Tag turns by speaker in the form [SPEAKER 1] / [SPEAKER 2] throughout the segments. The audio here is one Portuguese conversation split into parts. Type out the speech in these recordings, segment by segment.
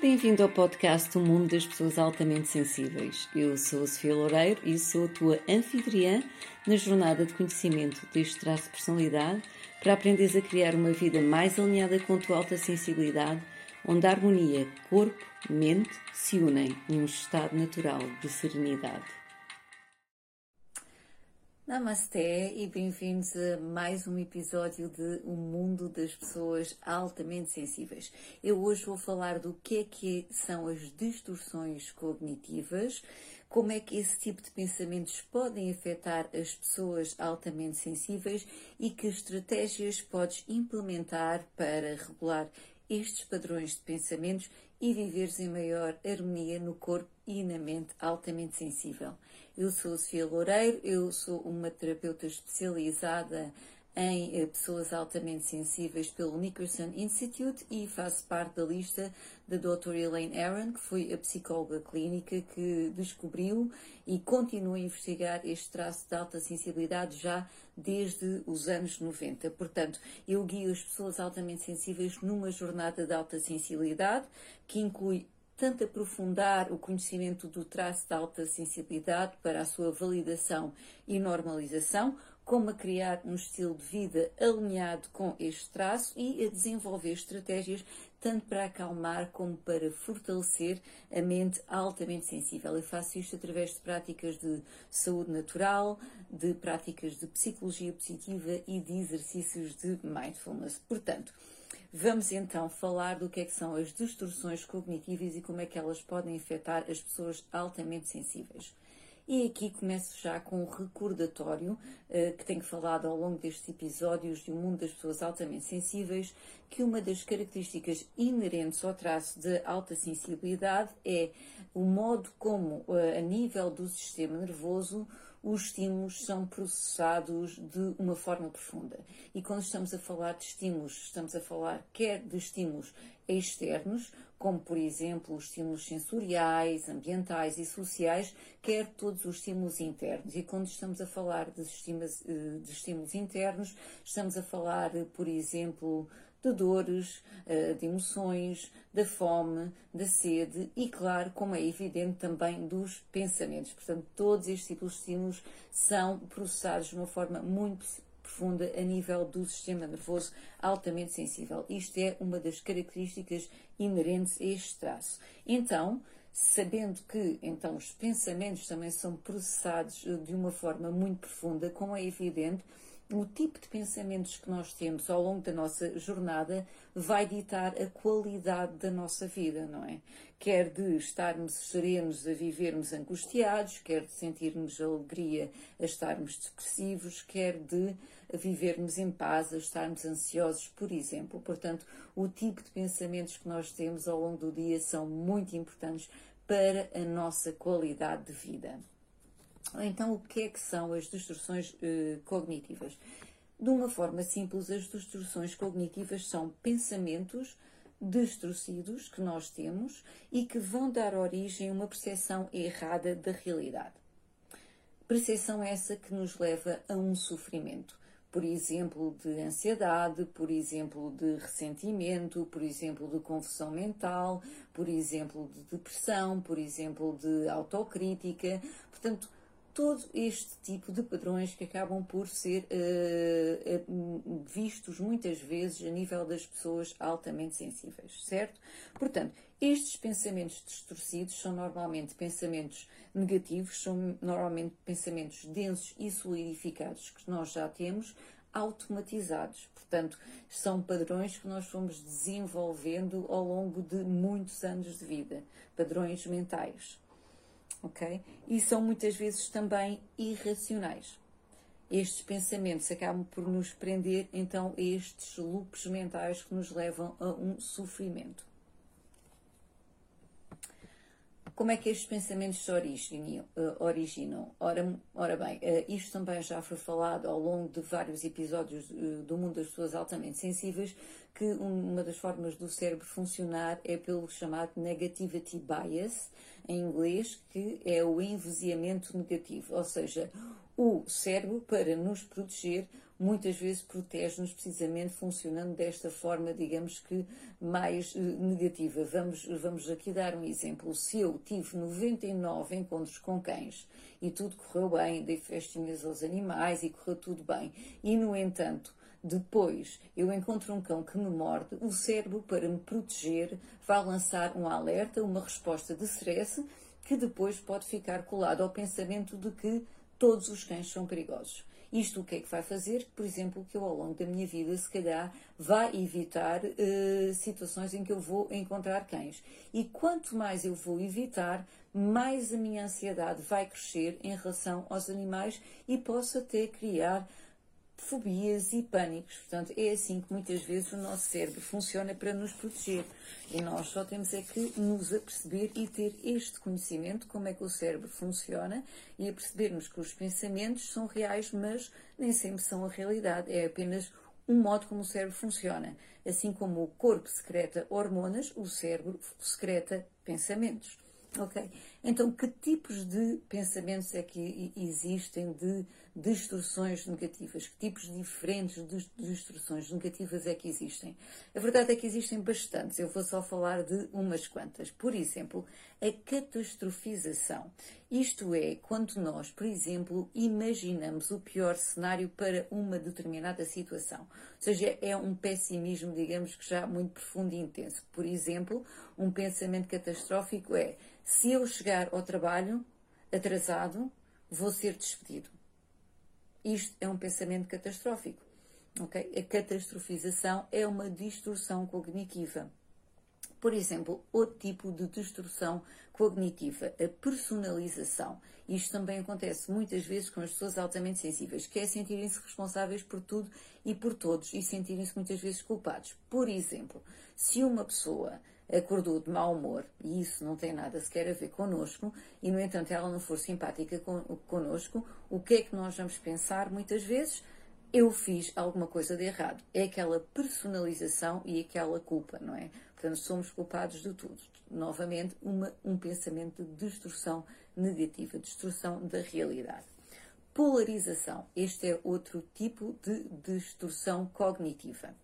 [SPEAKER 1] Bem-vindo ao podcast O Mundo das Pessoas Altamente Sensíveis. Eu sou a Sofia Loureiro e sou a tua anfitriã na jornada de conhecimento deste traço de personalidade para aprenderes a criar uma vida mais alinhada com a tua alta sensibilidade, onde a harmonia corpo-mente se unem num estado natural de serenidade. Namasté e bem-vindos a mais um episódio de O Mundo das Pessoas Altamente Sensíveis. Eu hoje vou falar do que é que são as distorções cognitivas, como é que esse tipo de pensamentos podem afetar as pessoas altamente sensíveis e que estratégias podes implementar para regular estes padrões de pensamentos e viveres em maior harmonia no corpo e na mente altamente sensível. Eu sou Sofia Loureiro, eu sou uma terapeuta especializada em eh, pessoas altamente sensíveis pelo Nickerson Institute e faço parte da lista da Dr. Elaine Aaron, que foi a psicóloga clínica que descobriu e continua a investigar este traço de alta sensibilidade já desde os anos 90. Portanto, eu guio as pessoas altamente sensíveis numa jornada de alta sensibilidade que inclui tanto aprofundar o conhecimento do traço de alta sensibilidade para a sua validação e normalização, como a criar um estilo de vida alinhado com este traço e a desenvolver estratégias tanto para acalmar como para fortalecer a mente altamente sensível. Eu faço isto através de práticas de saúde natural, de práticas de psicologia positiva e de exercícios de mindfulness. Portanto, Vamos então falar do que, é que são as distorções cognitivas e como é que elas podem afetar as pessoas altamente sensíveis. E aqui começo já com um recordatório uh, que tenho falado ao longo destes episódios de um mundo das pessoas altamente sensíveis, que uma das características inerentes ao traço de alta sensibilidade é o modo como, uh, a nível do sistema nervoso, os estímulos são processados de uma forma profunda. E quando estamos a falar de estímulos, estamos a falar quer de estímulos externos, como por exemplo os estímulos sensoriais, ambientais e sociais, quer todos os estímulos internos. E quando estamos a falar de estímulos, eh, de estímulos internos, estamos a falar, por exemplo, de dores, eh, de emoções, da fome, da sede e, claro, como é evidente, também dos pensamentos. Portanto, todos estes tipos de estímulos são processados de uma forma muito profunda a nível do sistema nervoso altamente sensível. Isto é uma das características inerentes a este traço. Então, sabendo que então os pensamentos também são processados eh, de uma forma muito profunda, como é evidente, o tipo de pensamentos que nós temos ao longo da nossa jornada vai ditar a qualidade da nossa vida, não é? Quer de estarmos serenos a vivermos angustiados, quer de sentirmos alegria a estarmos depressivos, quer de vivermos em paz a estarmos ansiosos, por exemplo. Portanto, o tipo de pensamentos que nós temos ao longo do dia são muito importantes para a nossa qualidade de vida. Então, o que é que são as distorções eh, cognitivas? De uma forma simples, as distorções cognitivas são pensamentos distorcidos que nós temos e que vão dar origem a uma percepção errada da realidade. Percepção essa que nos leva a um sofrimento, por exemplo, de ansiedade, por exemplo, de ressentimento, por exemplo, de confusão mental, por exemplo, de depressão, por exemplo, de autocrítica. Portanto, todo este tipo de padrões que acabam por ser uh, vistos muitas vezes a nível das pessoas altamente sensíveis, certo? Portanto, estes pensamentos distorcidos são normalmente pensamentos negativos, são normalmente pensamentos densos e solidificados que nós já temos, automatizados. Portanto, são padrões que nós fomos desenvolvendo ao longo de muitos anos de vida, padrões mentais ok? E são muitas vezes também irracionais. Estes pensamentos acabam por nos prender então a estes loops mentais que nos levam a um sofrimento. Como é que estes pensamentos se originam? Uh, originam? Ora, ora bem, uh, isto também já foi falado ao longo de vários episódios uh, do mundo das pessoas altamente sensíveis, que uma das formas do cérebro funcionar é pelo chamado negativity bias, em inglês, que é o envesiamento negativo, ou seja, o cérebro, para nos proteger, muitas vezes protege-nos precisamente funcionando desta forma, digamos que mais uh, negativa. Vamos, vamos aqui dar um exemplo. Se eu tive 99 encontros com cães e tudo correu bem, dei festinhas aos animais e correu tudo bem, e no entanto depois eu encontro um cão que me morde, o cérebro, para me proteger, vai lançar um alerta, uma resposta de stress, que depois pode ficar colado ao pensamento de que todos os cães são perigosos. Isto o que é que vai fazer? Por exemplo, que eu ao longo da minha vida, se calhar, vai evitar uh, situações em que eu vou encontrar cães. E quanto mais eu vou evitar, mais a minha ansiedade vai crescer em relação aos animais e posso até criar fobias e pânicos. Portanto, é assim que muitas vezes o nosso cérebro funciona para nos proteger. E nós só temos é que nos aperceber e ter este conhecimento, como é que o cérebro funciona, e a percebermos que os pensamentos são reais, mas nem sempre são a realidade. É apenas um modo como o cérebro funciona. Assim como o corpo secreta hormonas, o cérebro secreta pensamentos. Ok? Então, que tipos de pensamentos é que existem de distorções negativas? Que tipos diferentes de distorções negativas é que existem? A verdade é que existem bastantes, eu vou só falar de umas quantas. Por exemplo, a catastrofização. Isto é, quando nós, por exemplo, imaginamos o pior cenário para uma determinada situação. Ou seja, é um pessimismo, digamos que já muito profundo e intenso. Por exemplo, um pensamento catastrófico é se eu chegar ao trabalho atrasado, vou ser despedido. Isto é um pensamento catastrófico. Okay? A catastrofização é uma distorção cognitiva. Por exemplo, outro tipo de distorção cognitiva, a personalização. Isto também acontece muitas vezes com as pessoas altamente sensíveis, que é sentirem-se responsáveis por tudo e por todos e sentirem-se muitas vezes culpados. Por exemplo, se uma pessoa acordou de mau humor, e isso não tem nada sequer a ver connosco, e no entanto ela não for simpática con connosco, o que é que nós vamos pensar muitas vezes? Eu fiz alguma coisa de errado. É aquela personalização e aquela culpa, não é? Portanto, somos culpados de tudo. Novamente, uma, um pensamento de destrução negativa, destrução da realidade. Polarização. Este é outro tipo de distorção cognitiva.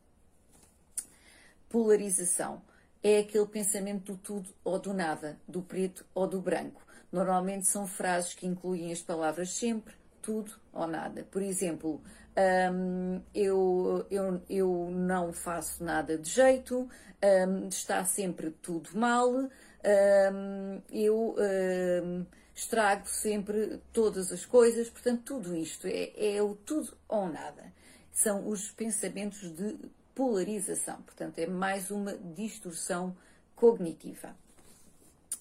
[SPEAKER 1] Polarização é aquele pensamento do tudo ou do nada, do preto ou do branco. Normalmente são frases que incluem as palavras sempre, tudo ou nada. Por exemplo, um, eu, eu, eu não faço nada de jeito, um, está sempre tudo mal, um, eu estrago sempre todas as coisas, portanto, tudo isto é, é o tudo ou nada. São os pensamentos de polarização. Portanto, é mais uma distorção cognitiva.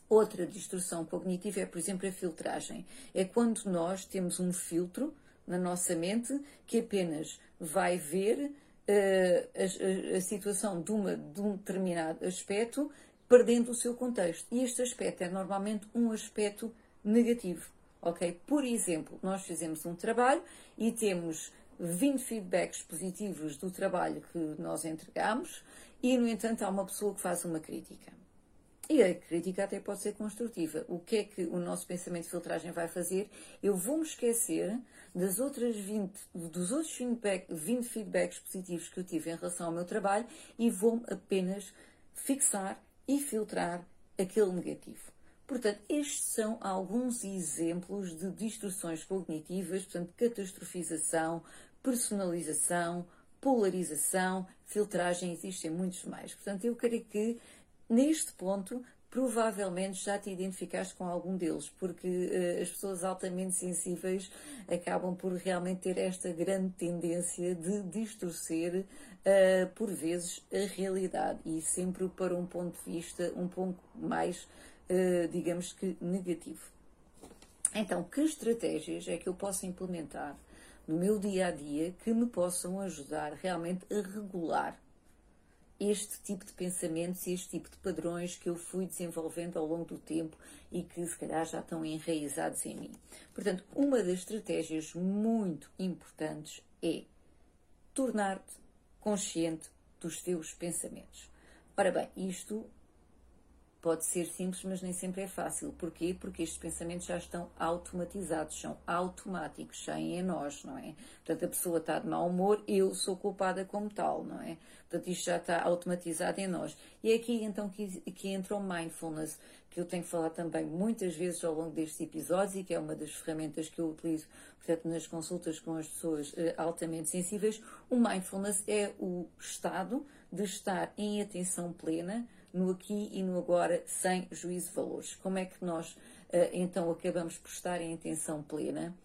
[SPEAKER 1] Outra distorção cognitiva é, por exemplo, a filtragem. É quando nós temos um filtro na nossa mente que apenas vai ver uh, a, a, a, situação de, uma, de um determinado aspecto perdendo o seu contexto. E este aspecto é normalmente um aspecto negativo. Ok? Por exemplo, nós fizemos um trabalho e temos 20 feedbacks positivos do trabalho que nós entregamos e, no entanto, há uma pessoa que faz uma crítica. E a crítica até pode ser construtiva. O que é que o nosso pensamento de filtragem vai fazer? Eu vou-me esquecer das outras 20, dos outros feedback, 20 feedbacks positivos que eu tive em relação ao meu trabalho e vou-me apenas fixar e filtrar aquele negativo. Portanto, estes são alguns exemplos de distorções cognitivas, portanto, catastrofização, personalização, polarização, filtragem, existem muitos mais. Portanto, eu creio que neste ponto provavelmente já te identificaste com algum deles, porque uh, as pessoas altamente sensíveis acabam por realmente ter esta grande tendência de distorcer, uh, por vezes, a realidade e sempre para um ponto de vista um pouco mais, digamos que, negativo. Então, que estratégias é que eu posso implementar no meu dia a dia que me possam ajudar realmente a regular este tipo de pensamentos e este tipo de padrões que eu fui desenvolvendo ao longo do tempo e que se calhar já estão enraizados em mim. Portanto, uma das estratégias muito importantes é tornar-te consciente dos teus pensamentos. Ora bem, isto pode ser simples, mas nem sempre é fácil. Porquê? Porque estes pensamentos já estão automatizados, são automáticos, saem em nós, não é? Portanto, a pessoa está de mau humor, eu sou culpada como tal, não é? Portanto, isto já está automatizado em nós. E é aqui então que, que entra o mindfulness, que eu tenho falado também muitas vezes ao longo destes episódios e que é uma das ferramentas que eu utilizo, portanto, nas consultas com as pessoas uh, altamente sensíveis. O mindfulness é o estado de estar em atenção plena no aqui e no agora, sem juízo de valores. Como é que nós, uh, então, acabamos por estar em atenção plena?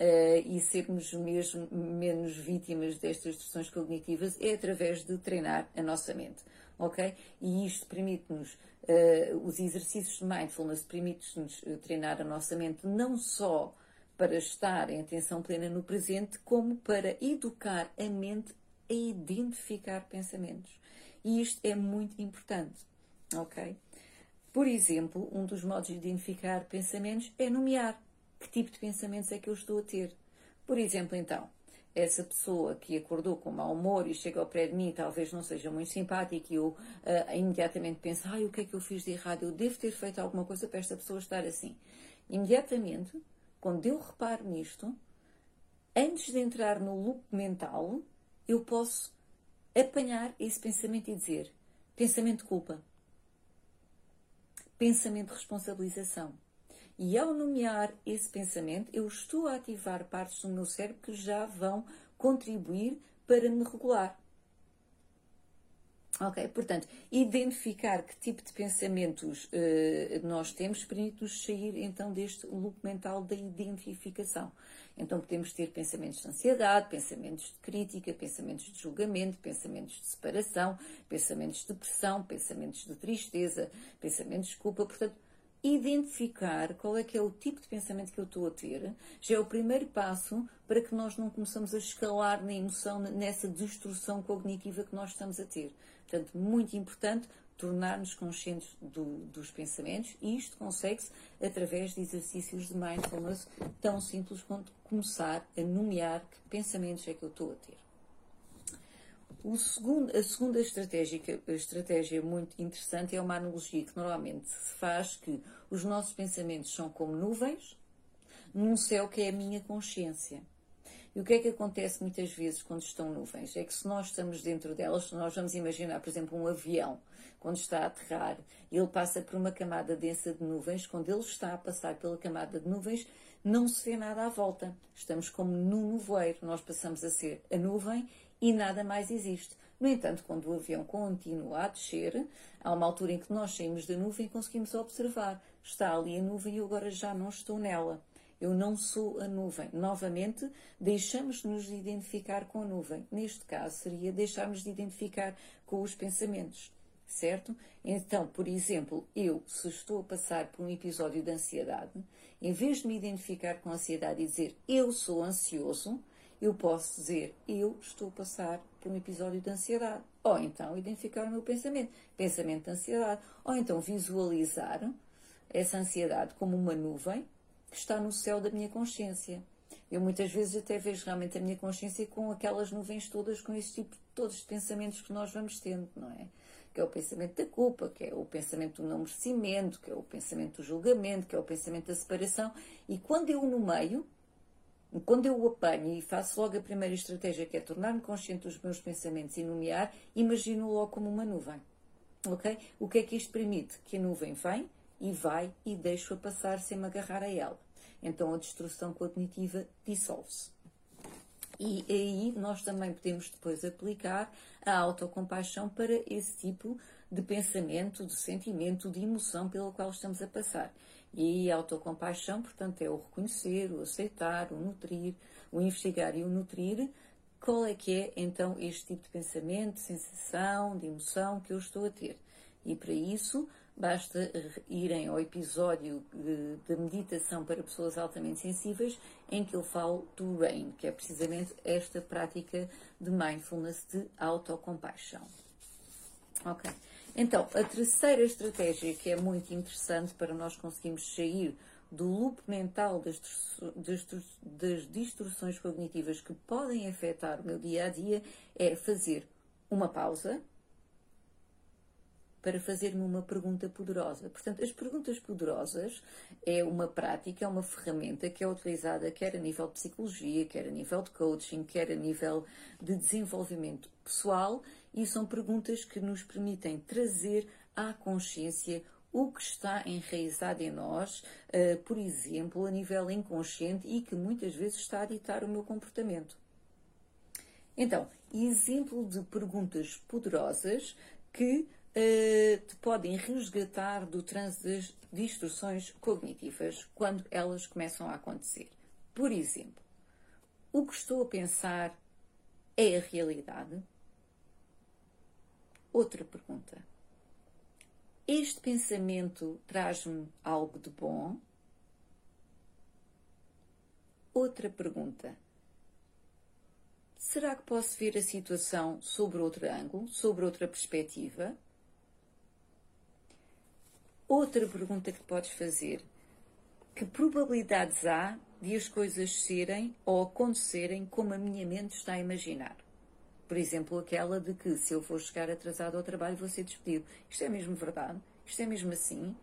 [SPEAKER 1] Uh, e sermos mesmo menos vítimas destas distorções cognitivas é através de treinar a nossa mente, ok? E isto permite-nos, uh, os exercícios de mindfulness permite-nos treinar a nossa mente não só para estar em atenção plena no presente, como para educar a mente a identificar pensamentos. E isto é muito importante ok? Por exemplo, um dos modos de identificar pensamentos é nomear que tipo de pensamentos é que eu estou a ter. Por exemplo, então, essa pessoa que acordou com mau humor e chega ao pé de mim talvez não seja muito simpática e eu uh, imediatamente penso, ai, o que é que eu fiz de errado? Eu devo ter feito alguma coisa para esta pessoa estar assim. Imediatamente, quando eu reparo nisto, antes de entrar no loop mental, eu posso apanhar esse pensamento e dizer, pensamento de culpa pensamento de responsabilização. E ao nomear esse pensamento, eu estou a ativar partes do meu cérebro que já vão contribuir para me regular. Ok, portanto, identificar que tipo de pensamentos uh, nós temos permite-nos sair então deste loop mental da identificação. Então podemos ter pensamentos de ansiedade, pensamentos de crítica, pensamentos de julgamento, pensamentos de separação, pensamentos de depressão, pensamentos de tristeza, pensamentos de culpa. Portanto, identificar qual é que é o tipo de pensamento que eu estou a ter já é o primeiro passo para que nós não começamos a escalar na emoção, nessa destrução cognitiva que nós estamos a ter. Portanto, muito importante tornar-nos conscientes do, dos pensamentos e isto consegue-se através de exercícios de mindfulness tão simples quanto começar a nomear que pensamentos é que eu estou a ter. Segundo, a segunda estratégia, a estratégia muito interessante é uma analogia que normalmente se faz que os nossos pensamentos são como nuvens num céu que é a minha consciência. E o que é que acontece muitas vezes quando estão nuvens? É que se nós estamos dentro delas, se nós vamos imaginar, por exemplo, um avião, quando está a aterrar, ele passa por uma camada densa de nuvens, quando ele está a passar pela camada de nuvens, não se vê nada à volta. Estamos como num nevoeiro, nós passamos a ser a nuvem e nada mais existe. No entanto, quando o avião continua a descer, há uma altura em que nós saímos da nuvem e conseguimos observar. Está ali a nuvem e eu agora já não estou nela. Eu não sou a nuvem. Novamente, deixamos-nos de identificar com a nuvem. Neste caso, seria deixarmos de identificar com os pensamentos. Certo? Então, por exemplo, eu, se estou a passar por um episódio de ansiedade, em vez de me identificar com a ansiedade e dizer eu sou ansioso, eu posso dizer eu estou a passar por um episódio de ansiedade. Ou então identificar o meu pensamento, pensamento de ansiedade. Ou então visualizar essa ansiedade como uma nuvem que está no céu da minha consciência. Eu muitas vezes até vejo realmente a minha consciência com aquelas nuvens todas, com esse tipo todos os pensamentos que nós vamos tendo, não é? Que é o pensamento da culpa, que é o pensamento do não merecimento, que é o pensamento do julgamento, que é o pensamento da separação. E quando eu no meio, quando eu o apanho e faço logo a primeira estratégia, que é tornar-me consciente dos meus pensamentos e nomear, imagino logo como uma nuvem. Ok? O que é que isto permite? Que a nuvem vem, e vai e deixo-a passar sem me agarrar a ela. Então a destrução cognitiva dissolve-se. E aí nós também podemos depois aplicar a autocompaixão para esse tipo de pensamento, de sentimento, de emoção pela qual estamos a passar. E autocompaixão, portanto, é o reconhecer, o aceitar, o nutrir, o investigar e o nutrir. Qual é que é então este tipo de pensamento, de sensação, de emoção que eu estou a ter? E para isso Basta irem ao episódio de, meditação para pessoas altamente sensíveis, em que eu falo do RAIN, que é precisamente esta prática de mindfulness de autocompaixão. Ok. Então, a terceira estratégia que é muito interessante para nós conseguirmos sair do loop mental das, das, distorções cognitivas que podem afetar o meu dia a dia é fazer uma pausa para fazer-me uma pergunta poderosa. Portanto, as perguntas poderosas é uma prática, é uma ferramenta que é utilizada quer a nível de psicologia, quer a nível de coaching, quer a nível de desenvolvimento pessoal e são perguntas que nos permitem trazer à consciência o que está enraizado em nós, uh, por exemplo, a nível inconsciente e que muitas vezes está a ditar o meu comportamento. Então, exemplo de perguntas poderosas que uh, te podem resgatar do trânsito das distorções cognitivas quando elas começam a acontecer. Por exemplo, o que estou a pensar é a realidade? Outra pergunta. Este pensamento traz-me algo de bom? Outra pergunta. Será que posso ver a situação sobre outro ângulo, sobre outra perspectiva? Outra pergunta que podes fazer: que probabilidades há de as coisas serem ou acontecerem como a minha mente está a imaginar? Por exemplo, aquela de que se eu for chegar atrasado ao trabalho vou ser despedido. Isto é mesmo verdade? Isto é mesmo assim?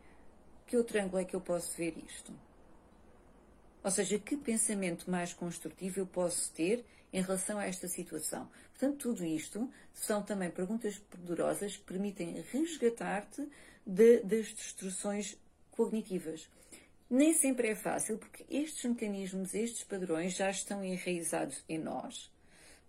[SPEAKER 1] Que outro ângulo é que eu posso ver isto? Ou seja, que pensamento mais construtivo eu posso ter em relação a esta situação? Portanto, tudo isto são também perguntas poderosas que permitem resgatar-te das destruções cognitivas. Nem sempre é fácil, porque estes mecanismos, estes padrões já estão enraizados em nós,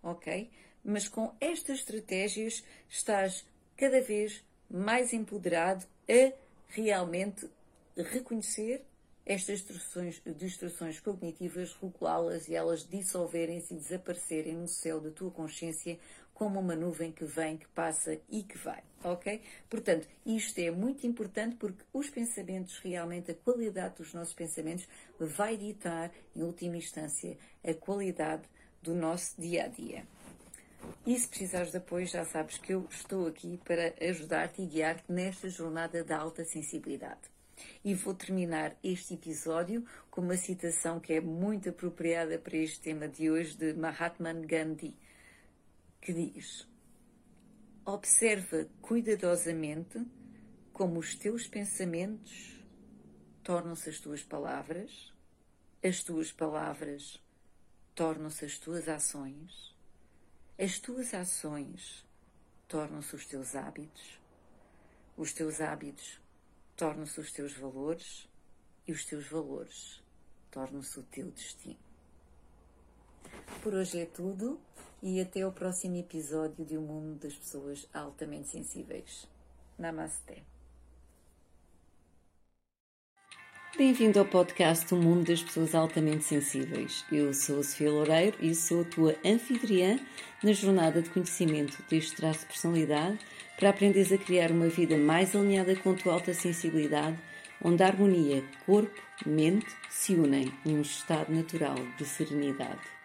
[SPEAKER 1] ok? Mas com estas estratégias estás cada vez mais empoderado a realmente reconhecer estas distorções, distorções cognitivas, regulá-las e elas dissolverem-se e desaparecerem no céu da tua consciência como uma nuvem que vem, que passa e que vai, ok? Portanto, isto é muito importante porque os pensamentos, realmente a qualidade dos nossos pensamentos vai ditar, em última instância, a qualidade do nosso dia a dia. E se precisares de apoio, já sabes que eu estou aqui para ajudar-te e guiar-te nesta jornada da alta sensibilidade. E vou terminar este episódio com uma citação que é muito apropriada para este tema de hoje, de Mahatma Gandhi, que diz: Observa cuidadosamente como os teus pensamentos tornam-se as tuas palavras, as tuas palavras tornam-se as tuas ações as tuas ações tornam-se os teus hábitos, os teus hábitos tornam-se os teus valores e os teus valores tornam-se o teu destino. Por hoje é tudo e até o próximo episódio de O Mundo das Pessoas Altamente Sensíveis. Namaste. Bem-vindo ao podcast O Mundo das Pessoas Altamente Sensíveis. Eu sou a Sofia Loureiro e sou a tua anfitriã na jornada de conhecimento deste traço de personalidade para aprenderes a criar uma vida mais alinhada com a tua alta sensibilidade, onde a harmonia corpo-mente se unem num estado natural de serenidade.